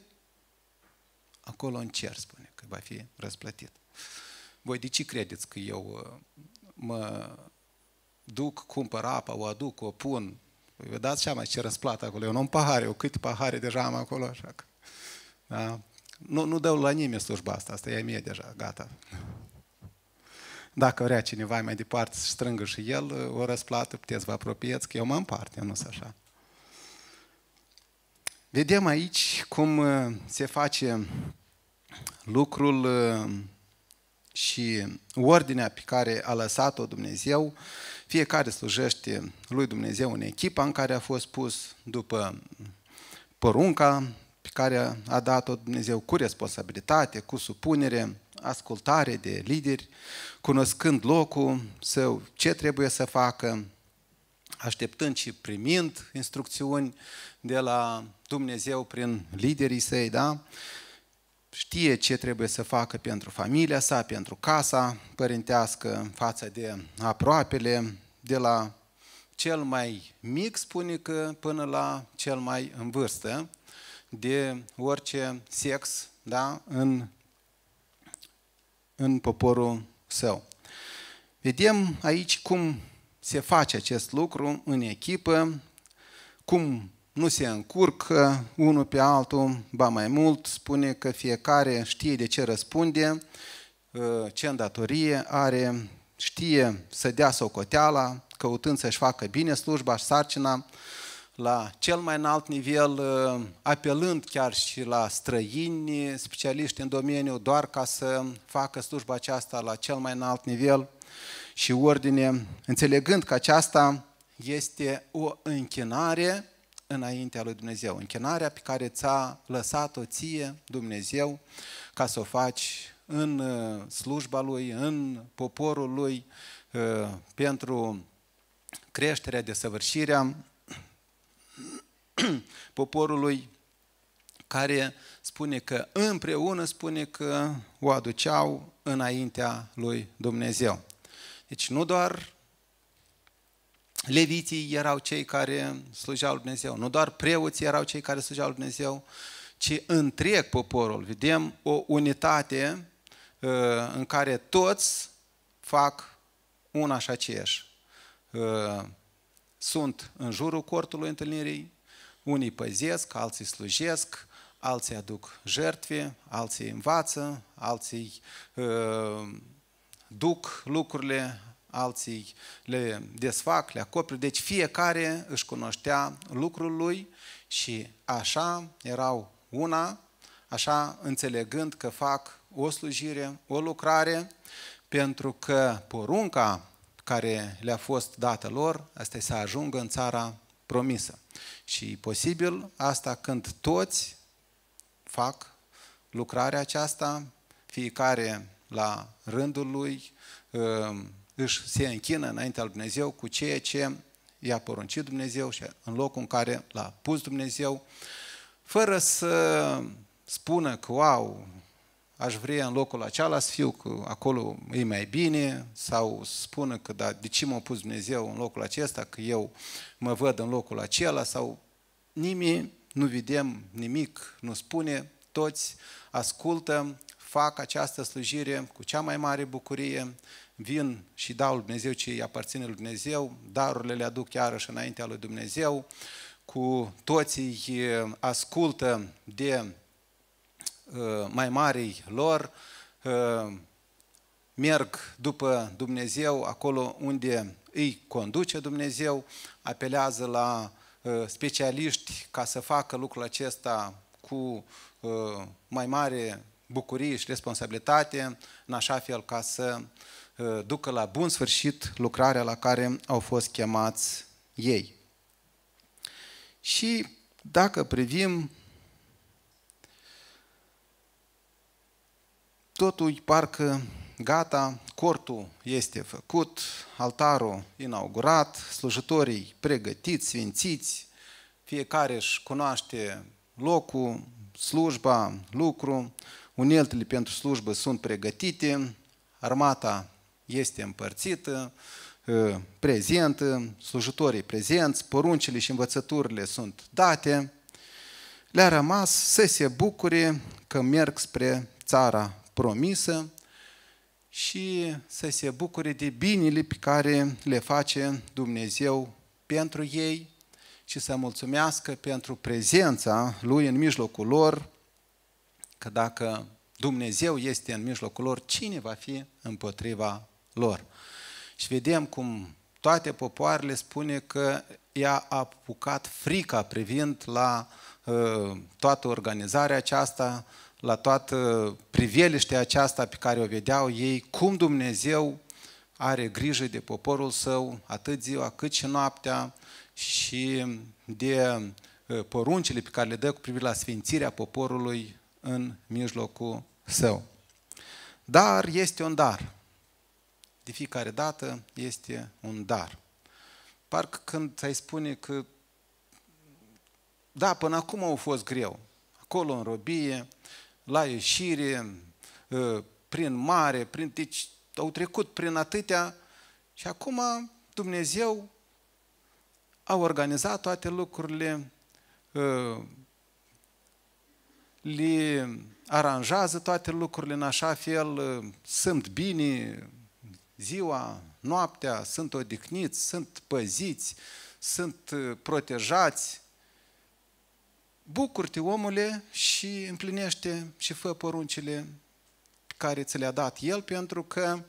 Acolo în cer, spune că va fi răsplătit. Voi de ce credeți că eu uh, mă duc, cumpăr apa, o aduc, o pun? Păi vă dați seama ce răsplată acolo. Eu nu am pahare, eu câte pahare deja am acolo, așa că... Da? Nu, nu dau la nimeni slujba asta, asta e a mie deja, gata. Dacă vrea cineva mai departe să strângă și el uh, o răsplată, puteți vă apropiați, că eu mă împart, eu nu sunt așa. Vedem aici cum uh, se face lucrul uh, și ordinea pe care a lăsat-o Dumnezeu. Fiecare slujește lui Dumnezeu în echipa în care a fost pus după porunca pe care a dat-o Dumnezeu cu responsabilitate, cu supunere, ascultare de lideri, cunoscând locul său, ce trebuie să facă, așteptând și primind instrucțiuni de la Dumnezeu prin liderii săi, da? Știe ce trebuie să facă pentru familia sa, pentru casa părintească, față de aproapele, de la cel mai mic, spune că, până la cel mai în vârstă, de orice sex, da? în, în poporul său. Vedem aici cum se face acest lucru în echipă, cum nu se încurcă unul pe altul, ba mai mult, spune că fiecare știe de ce răspunde, uh, ce îndatorie are, știe să dea socoteala, căutând să-și facă bine slujba și sarcina, la cel mai înalt nivel, uh, apelând chiar și la străini, specialiști în domeniu, doar ca să facă slujba aceasta la cel mai înalt nivel și ordine, înțelegând că aceasta este o închinare înaintea lui Dumnezeu. Închinarea pe care ți-a lăsat-o ție Dumnezeu ca să o faci în uh, slujba Lui, în poporul Lui, uh, pentru creșterea, desăvârșirea poporului care spune că împreună spune că o aduceau înaintea lui Dumnezeu. Deci nu doar leviții erau cei care slujeau lui Dumnezeu, nu doar preoții erau cei care slujeau lui Dumnezeu, ci întreg poporul. Vedem o unitate uh, în care toți fac una și aceeași. Uh, sunt în jurul cortului întâlnirii, unii păzesc, alții slujesc, alții aduc jertfe, alții învață, alții uh, duc lucrurile, alții le desfac, le acoperă. Deci fiecare își cunoștea lucrul lui și așa erau una, așa înțelegând că fac o slujire, o lucrare, pentru că porunca care le-a fost dată lor, asta e să ajungă în țara promisă. Și posibil asta când toți fac lucrarea aceasta, fiecare la rândul lui um, își se închină înaintea lui Dumnezeu cu ceea ce i-a poruncit Dumnezeu și în locul în care l-a pus Dumnezeu, fără să spună că, wow, aș vrea în locul acela să fiu, că acolo e mai bine, sau spună că da, de ce m-a pus Dumnezeu în locul acesta, că eu mă văd în locul acela, sau nimeni nu vedem nimic, nu spune, toți ascultă, fac această slujire cu cea mai mare bucurie, vin și dau lui Dumnezeu ce îi aparține lui Dumnezeu, darurile le aduc iarăși înaintea lui Dumnezeu, cu toții ascultă de Uh, mai mari lor, uh, merg după Dumnezeu acolo unde îi conduce Dumnezeu, apelează la uh, specialiști ca să facă lucrul acesta cu mai mare bucurie și responsabilitate, în așa fel ca să ducă la bun sfârșit lucrarea la care au fost chemați ei. Și dacă privim totul parcă gata, cortul este făcut, altarul inaugurat, slujitorii pregătiți, sfințiți, fiecare își cunoaște locul, slujba, lucru, uneltele pentru slujbă sunt pregătite, armata este împărțită, ă, prezentă, slujitorii prezenți, poruncile și învățăturile sunt date, le-a rămas să se bucure că merg spre țara promisă și să se bucure de binele pe care le face Dumnezeu pentru ei și să mulțumească pentru prezența Lui în mijlocul lor, că dacă Dumnezeu este în mijlocul lor, cine va fi împotriva lor? Și vedem cum toate popoarele spune că i-a apucat frica privind la uh, toată organizarea aceasta, la toată priveliștea aceasta pe care o vedeau ei, cum Dumnezeu are grijă de poporul său, atât ziua cât și noaptea, și de uh, poruncile pe care le dă cu privire la sfințirea poporului în mijlocul său. Dar este un dar. De fiecare dată este un dar. Parcă când ai spune că da, până acum au fost greu. Acolo în robie, la ieșire, ă, prin mare, prin, deci au trecut prin atâtea și acum Dumnezeu a organizat toate lucrurile, ă, le aranjează toate lucrurile în așa fel, ă, sunt bine ziua, noaptea, sunt odihniți, sunt păziți, sunt protejați, bucur-te, omule, și împlinește și fă poruncile care ți le-a dat El, pentru că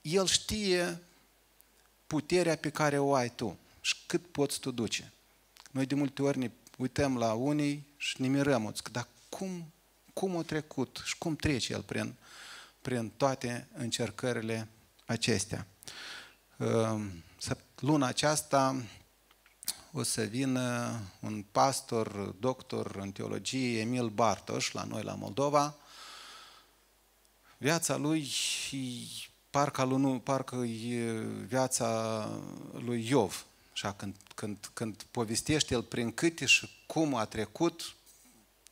El știe puterea pe care o ai tu și cât poți tu duce. Noi de multe ori ne uităm la unii și ne mirăm, dar cum, cum a trecut și cum trece El prin, prin toate încercările acestea. Luna aceasta o să vină un pastor, doctor în teologie, Emil Bartoș, la noi la Moldova. Viața lui parcă, lui, parcă e viața lui Iov. Așa, când, când, când povestește el prin câte și cum a trecut,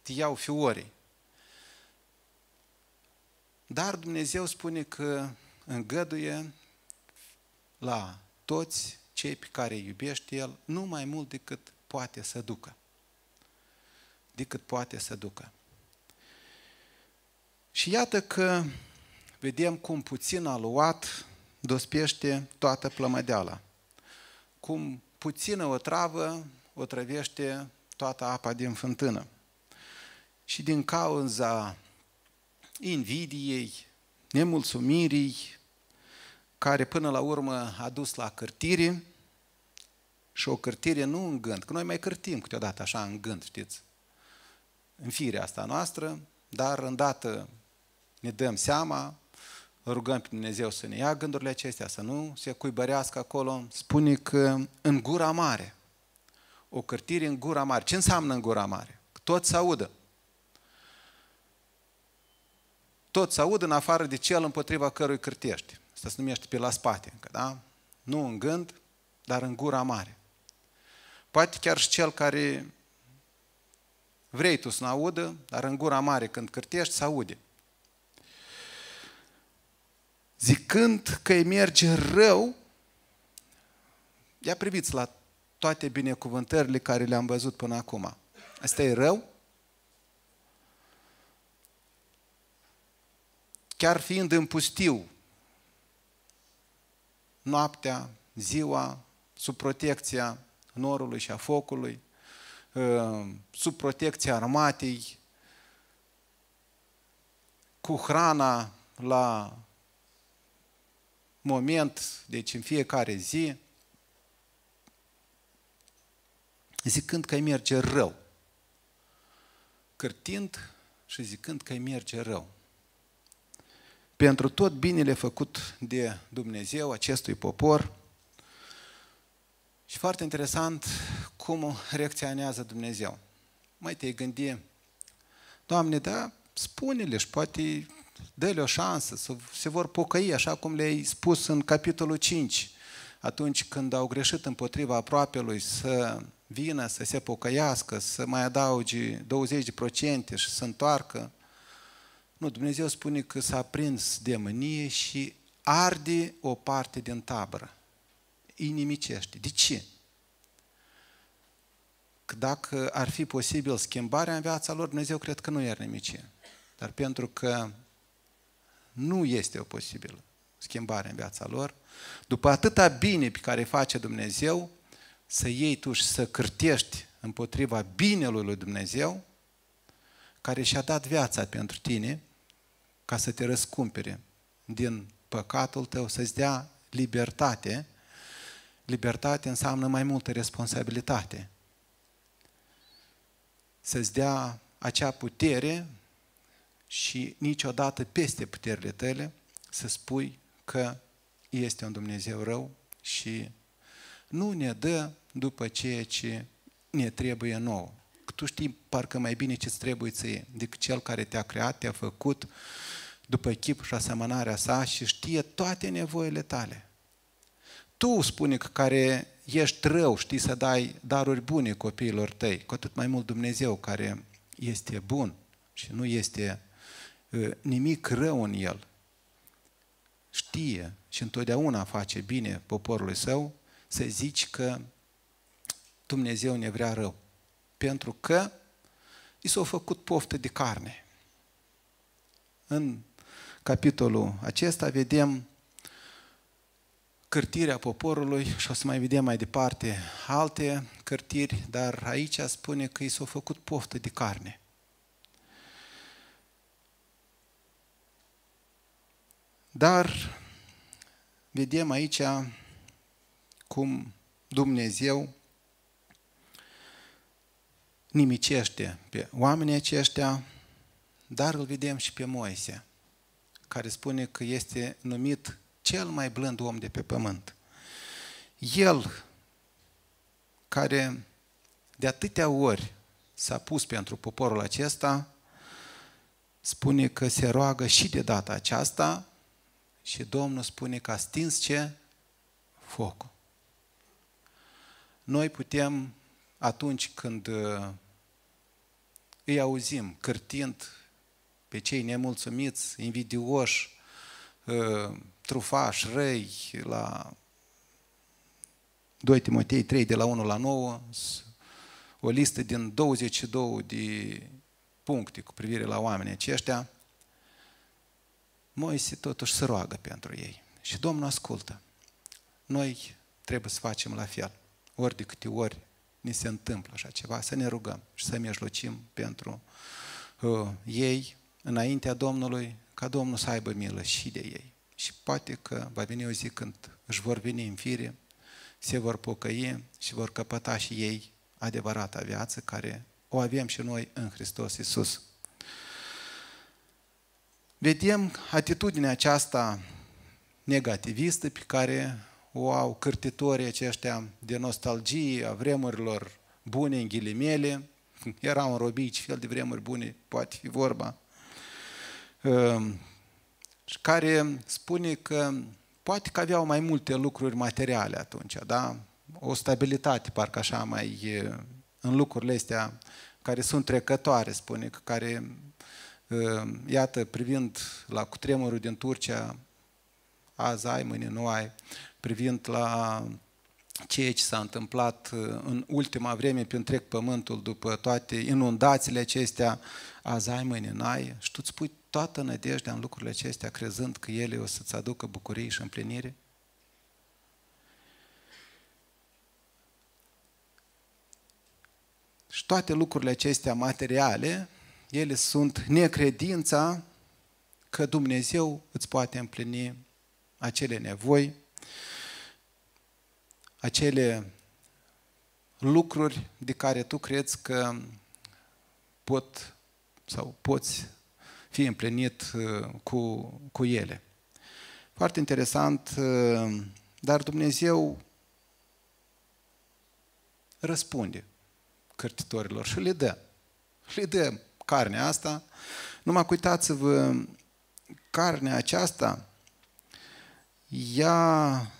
te iau fiorii. Dar Dumnezeu spune că îngăduie la toți cei pe care îi iubește El, nu mai mult decât poate să ducă. Decât poate să ducă. Și iată că vedem cum puțin aluat dospește toată plămădeala. Cum puțină o travă o trăvește toată apa din fântână. Și din cauza invidiei, nemulțumirii, care până la urmă a dus la cârtire și o cârtire nu în gând, că noi mai cârtim câteodată așa în gând, știți, în firea asta noastră, dar îndată ne dăm seama, rugăm pe Dumnezeu să ne ia gândurile acestea, să nu se cuibărească acolo. Spune că în gura mare, o cârtire în gura mare. Ce înseamnă în gura mare? Tot să audă. Tot să audă în afară de cel împotriva cărui cârtești. Asta se numește pe la spate încă, da? Nu în gând, dar în gura mare. Poate chiar și cel care vrei tu să nu audă, dar în gura mare când cârtești să aude. Zicând că îi merge rău, ia priviți la toate binecuvântările care le-am văzut până acum. Asta e rău? Chiar fiind în pustiu, noaptea, ziua, sub protecția norului și a focului, ă, sub protecția armatei, cu hrana la moment, deci în fiecare zi, zicând că îi merge rău. Cârtind și zicând că îi merge rău pentru tot binele făcut de Dumnezeu acestui popor. Și foarte interesant cum reacționează Dumnezeu. Mai te gândi, Doamne, da, spune-le și poate dă-le o șansă să se vor pocăi, așa cum le-ai spus în capitolul 5, atunci când au greșit împotriva aproapelui să vină, să se pocăiască, să mai adaugi 20% și să întoarcă. Nu, Dumnezeu spune că s-a prins de mânie și arde o parte din tabără. Inimicește. De ce? Că dacă ar fi posibil schimbarea în viața lor, Dumnezeu cred că nu i-ar nimice. Dar pentru că nu este o posibilă schimbare în viața lor, după atâta bine pe care face Dumnezeu, să iei tu și să cârtești împotriva binelui lui Dumnezeu, care și-a dat viața pentru tine, ca să te răscumpere din păcatul tău, să-ți dea libertate. Libertate înseamnă mai multă responsabilitate. Să-ți dea acea putere și niciodată peste puterile tale să spui că este un Dumnezeu rău și nu ne dă după ceea ce ne trebuie nouă. Tu știi parcă mai bine ce-ți trebuie ție decât cel care te-a creat, te-a făcut după chip și asemănarea sa și știe toate nevoile tale. Tu spune că care ești rău, știi să dai daruri bune copiilor tăi, cu atât mai mult Dumnezeu care este bun și nu este ă, nimic rău în el. Știe și întotdeauna face bine poporului său să zici că Dumnezeu ne vrea rău. Pentru că i s-a făcut poftă de carne. În capitolul acesta vedem cârtirea poporului și o să mai vedem mai departe alte cârtiri, dar aici spune că i s-a făcut poftă de carne. Dar vedem aici cum Dumnezeu nimicește pe oamenii aceștia, dar îl vedem și pe Moise, care spune că este numit cel mai blând om de pe pământ. El, care de atâtea ori s-a pus pentru poporul acesta, spune că se roagă și de data aceasta și Domnul spune că a stins ce? Focul. Noi putem, atunci când uh, îi auzim cârtind pe cei nemulțumiți, invidioși, uh, trufași, răi, la 2 Timotei 3, de la 1 la 9, o listă din 22 de puncte cu privire la oamenii aceștia, Moise totuși se roagă pentru ei. Și Domnul ascultă. Noi trebuie să facem la fel. Ori de câte ori ni se întâmplă așa ceva, să ne rugăm și să mijlocim pentru uh, ei înaintea Domnului, ca Domnul să aibă milă și de ei. Și poate că va veni o zi când își vor veni în fire, se vor pocăi și vor căpăta și ei adevărata viață care o avem și noi în Hristos Iisus. Vedem atitudinea aceasta negativistă pe care o au cârtitorii aceștia de nostalgie a vremurilor bune în ghilimele, erau în robii ce fel de vremuri bune poate fi vorba, ehm, și care spune că poate că aveau mai multe lucruri materiale atunci, da? O stabilitate, parcă așa, mai în lucrurile astea care sunt trecătoare, spune, că care, iată, privind la cutremurul din Turcia, azi ai, mâine nu ai, privind la ceea ce s-a întâmplat uh, în ultima vreme pe întreg pământul după toate inundațiile acestea, azi ai, mâine n-ai, și tu îți pui toată nădejdea în lucrurile acestea, crezând că ele o să-ți aducă bucurie și împlinire? Și toate lucrurile acestea materiale, ele sunt necredința că Dumnezeu îți poate împlini acele nevoi, acele lucruri de care tu crezi că pot sau poți fi împlinit uh, cu, cu ele. Foarte interesant, uh, dar Dumnezeu răspunde cărtitorilor și le dă. Le dă carnea asta. Numai uitați-vă, carnea aceasta, ea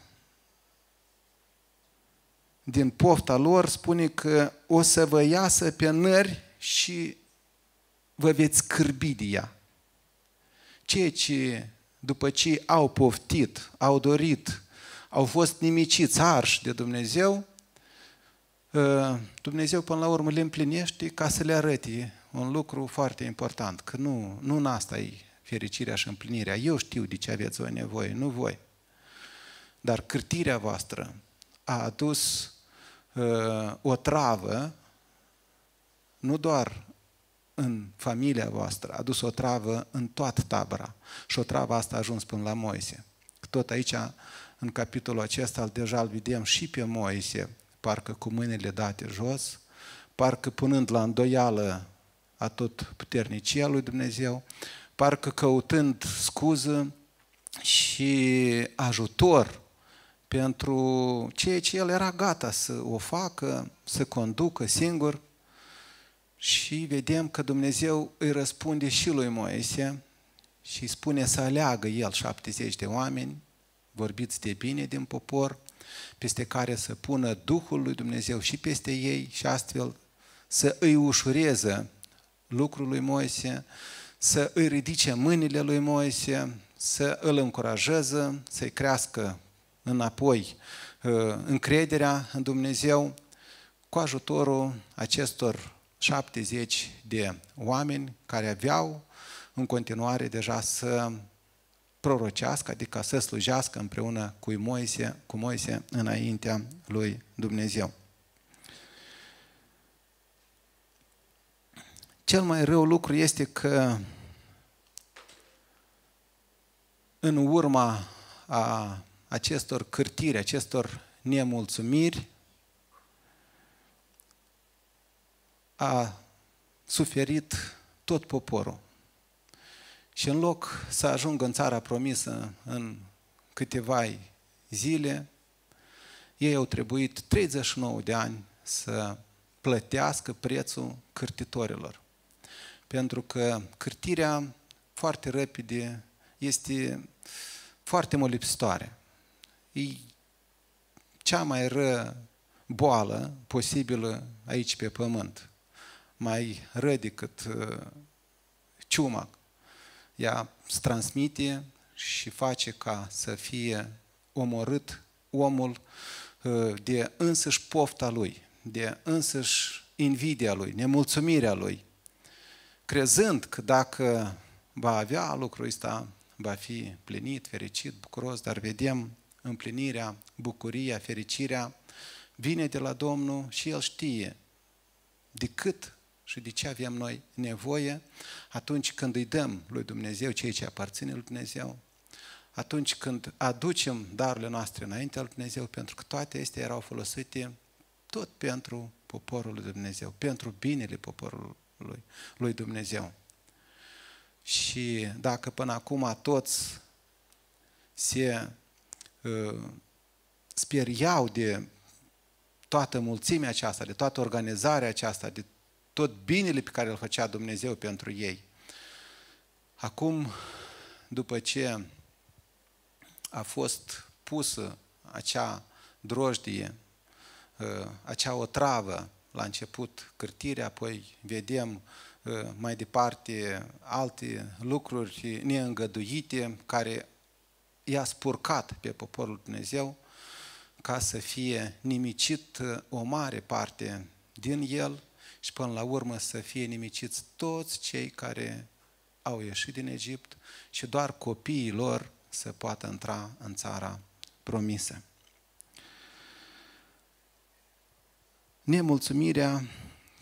din pofta lor spune că o să vă iasă pe nări și vă veți cârbi de ea. Ceea ce după ce au poftit, au dorit, au fost nimiciți, arși de Dumnezeu, ă, Dumnezeu până la urmă le împlinește ca să le arăte un lucru foarte important, că nu, nu în asta e fericirea și împlinirea. Eu știu de ce aveți voi nevoie, nu voi. Dar cârtirea voastră a adus uh, o travă, nu doar în familia voastră, a adus o travă în toată tabăra. Și o travă asta a ajuns până la Moise. Tot aici, în capitolul acesta, deja îl vedem și pe Moise, parcă cu mâinile date jos, parcă punând la îndoială a tot puternicia lui Dumnezeu, parcă căutând scuză și ajutor pentru ceea ce el era gata să o facă, să conducă singur. Și vedem că Dumnezeu îi răspunde și lui Moise și îi spune să aleagă el 70 de oameni, vorbiți de bine din popor, peste care să pună Duhul lui Dumnezeu și peste ei și astfel să îi ușureze lucrul lui Moise, să îi ridice mâinile lui Moise, să îl încurajeze, să-i crească înapoi uh, încrederea în Dumnezeu cu ajutorul acestor 70 de oameni care aveau în continuare deja să prorocească, adică să slujească împreună cu Moise, cu Moise înaintea lui Dumnezeu. Cel mai rău lucru este că în urma a acestor cârtiri, acestor nemulțumiri, a suferit tot poporul. Și în loc să ajungă în țara promisă în câteva zile, ei au trebuit 39 de ani să plătească prețul cârtitorilor. Pentru că cârtirea foarte repede este foarte molipsitoare. E cea mai ră boală posibilă aici pe pământ. Mai ră decât uh, ciuma. Ea transmite și face ca să fie omorât omul uh, de însăși pofta lui, de însăși invidia lui, nemulțumirea lui, crezând că dacă va avea lucrul ăsta, va fi plinit, fericit, bucuros, dar vedem împlinirea, bucuria, fericirea vine de la Domnul și El știe de cât și de ce avem noi nevoie atunci când îi dăm lui Dumnezeu ceea ce aparține lui Dumnezeu, atunci când aducem darurile noastre înaintea lui Dumnezeu, pentru că toate acestea erau folosite tot pentru poporul lui Dumnezeu, pentru binele poporului lui Dumnezeu. Și dacă până acum toți se uh, speriau de toată mulțimea aceasta, de toată organizarea aceasta, de tot binele pe care îl făcea Dumnezeu pentru ei. Acum, după ce a fost pusă acea drojdie, uh, acea otravă la început cârtirea, apoi vedem uh, mai departe alte lucruri neîngăduite care i-a spurcat pe poporul Dumnezeu ca să fie nimicit uh, o mare parte din el și până la urmă să fie nimiciți toți cei care au ieșit din Egipt și doar copiii lor să poată intra în țara promisă. Nemulțumirea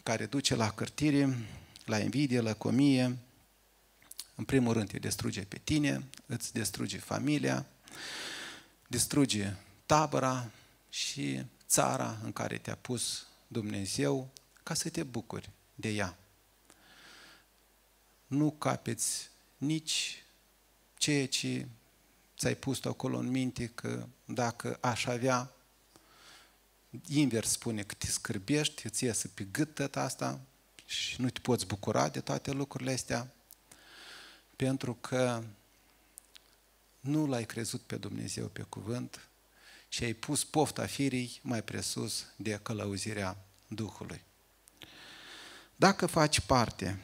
care duce la cărtire, la invidie, la comie, în primul rând te distruge pe tine, îți distruge familia, distruge tabăra și țara în care te-a pus Dumnezeu ca să te bucuri de ea. Nu capeți nici ceea ce ți-ai pus acolo în minte că dacă aș avea, invers spune că te scârbești, îți iese pe gât tot asta și nu te poți bucura de toate lucrurile astea, pentru că nu l-ai crezut pe Dumnezeu pe cuvânt și ai pus pofta firii mai presus de călăuzirea Duhului. Dacă faci parte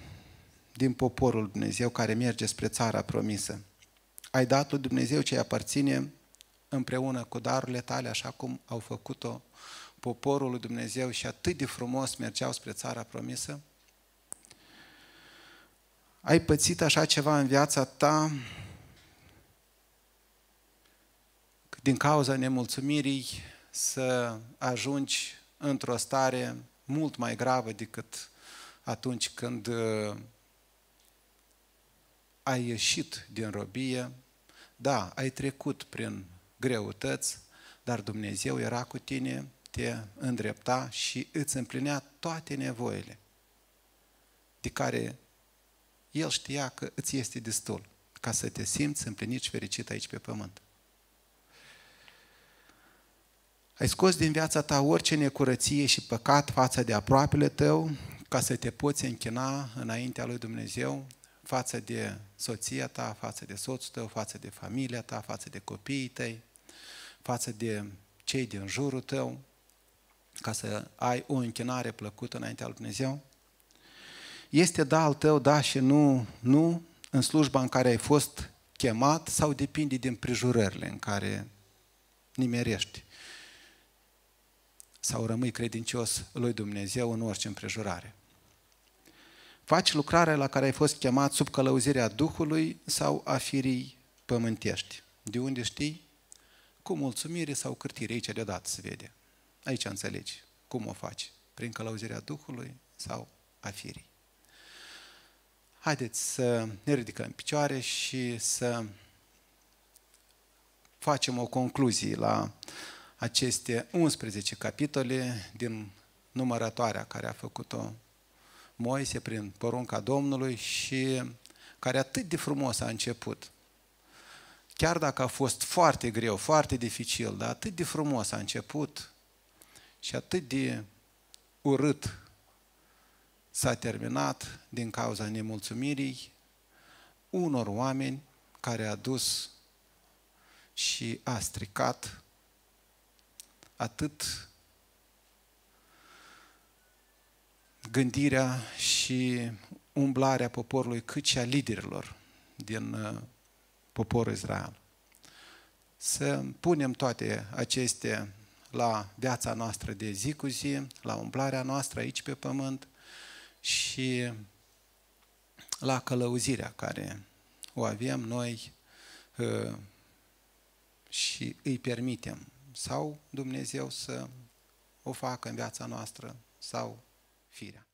din poporul Dumnezeu care merge spre țara promisă, ai dat lui Dumnezeu ce îi aparține împreună cu darurile tale, așa cum au făcut-o poporul lui Dumnezeu și atât de frumos mergeau spre țara promisă? Ai pățit așa ceva în viața ta? Din cauza nemulțumirii să ajungi într-o stare mult mai gravă decât atunci când uh, ai ieșit din robie, da, ai trecut prin greutăți, dar Dumnezeu era cu tine, te îndrepta și îți împlinea toate nevoile de care El știa că îți este destul ca să te simți împlinit și fericit aici pe pământ. Ai scos din viața ta orice necurăție și păcat față de aproapele tău, ca să te poți închina înaintea lui Dumnezeu, față de soția ta, față de soțul tău, față de familia ta, față de copiii tăi, față de cei din jurul tău, ca să ai o închinare plăcută înaintea lui Dumnezeu? Este da al tău, da și nu, nu, în slujba în care ai fost chemat sau depinde din prejurările în care nimerești? sau rămâi credincios lui Dumnezeu în orice împrejurare. Faci lucrarea la care ai fost chemat sub călăuzirea Duhului sau a firii pământești. De unde știi? Cu mulțumire sau cârtire. Aici deodată se vede. Aici înțelegi cum o faci. Prin călăuzirea Duhului sau a firii. Haideți să ne ridicăm în picioare și să facem o concluzie la aceste 11 capitole din numărătoarea care a făcut-o Moise prin porunca Domnului și care atât de frumos a început. Chiar dacă a fost foarte greu, foarte dificil, dar atât de frumos a început și atât de urât s-a terminat din cauza nemulțumirii unor oameni care a dus și a stricat atât gândirea și umblarea poporului, cât și a liderilor din uh, poporul Israel. Să punem toate acestea la viața noastră de zi cu zi, la umblarea noastră aici pe pământ și la călăuzirea care o avem noi uh, și îi permitem sau Dumnezeu să o facă în viața noastră sau firea.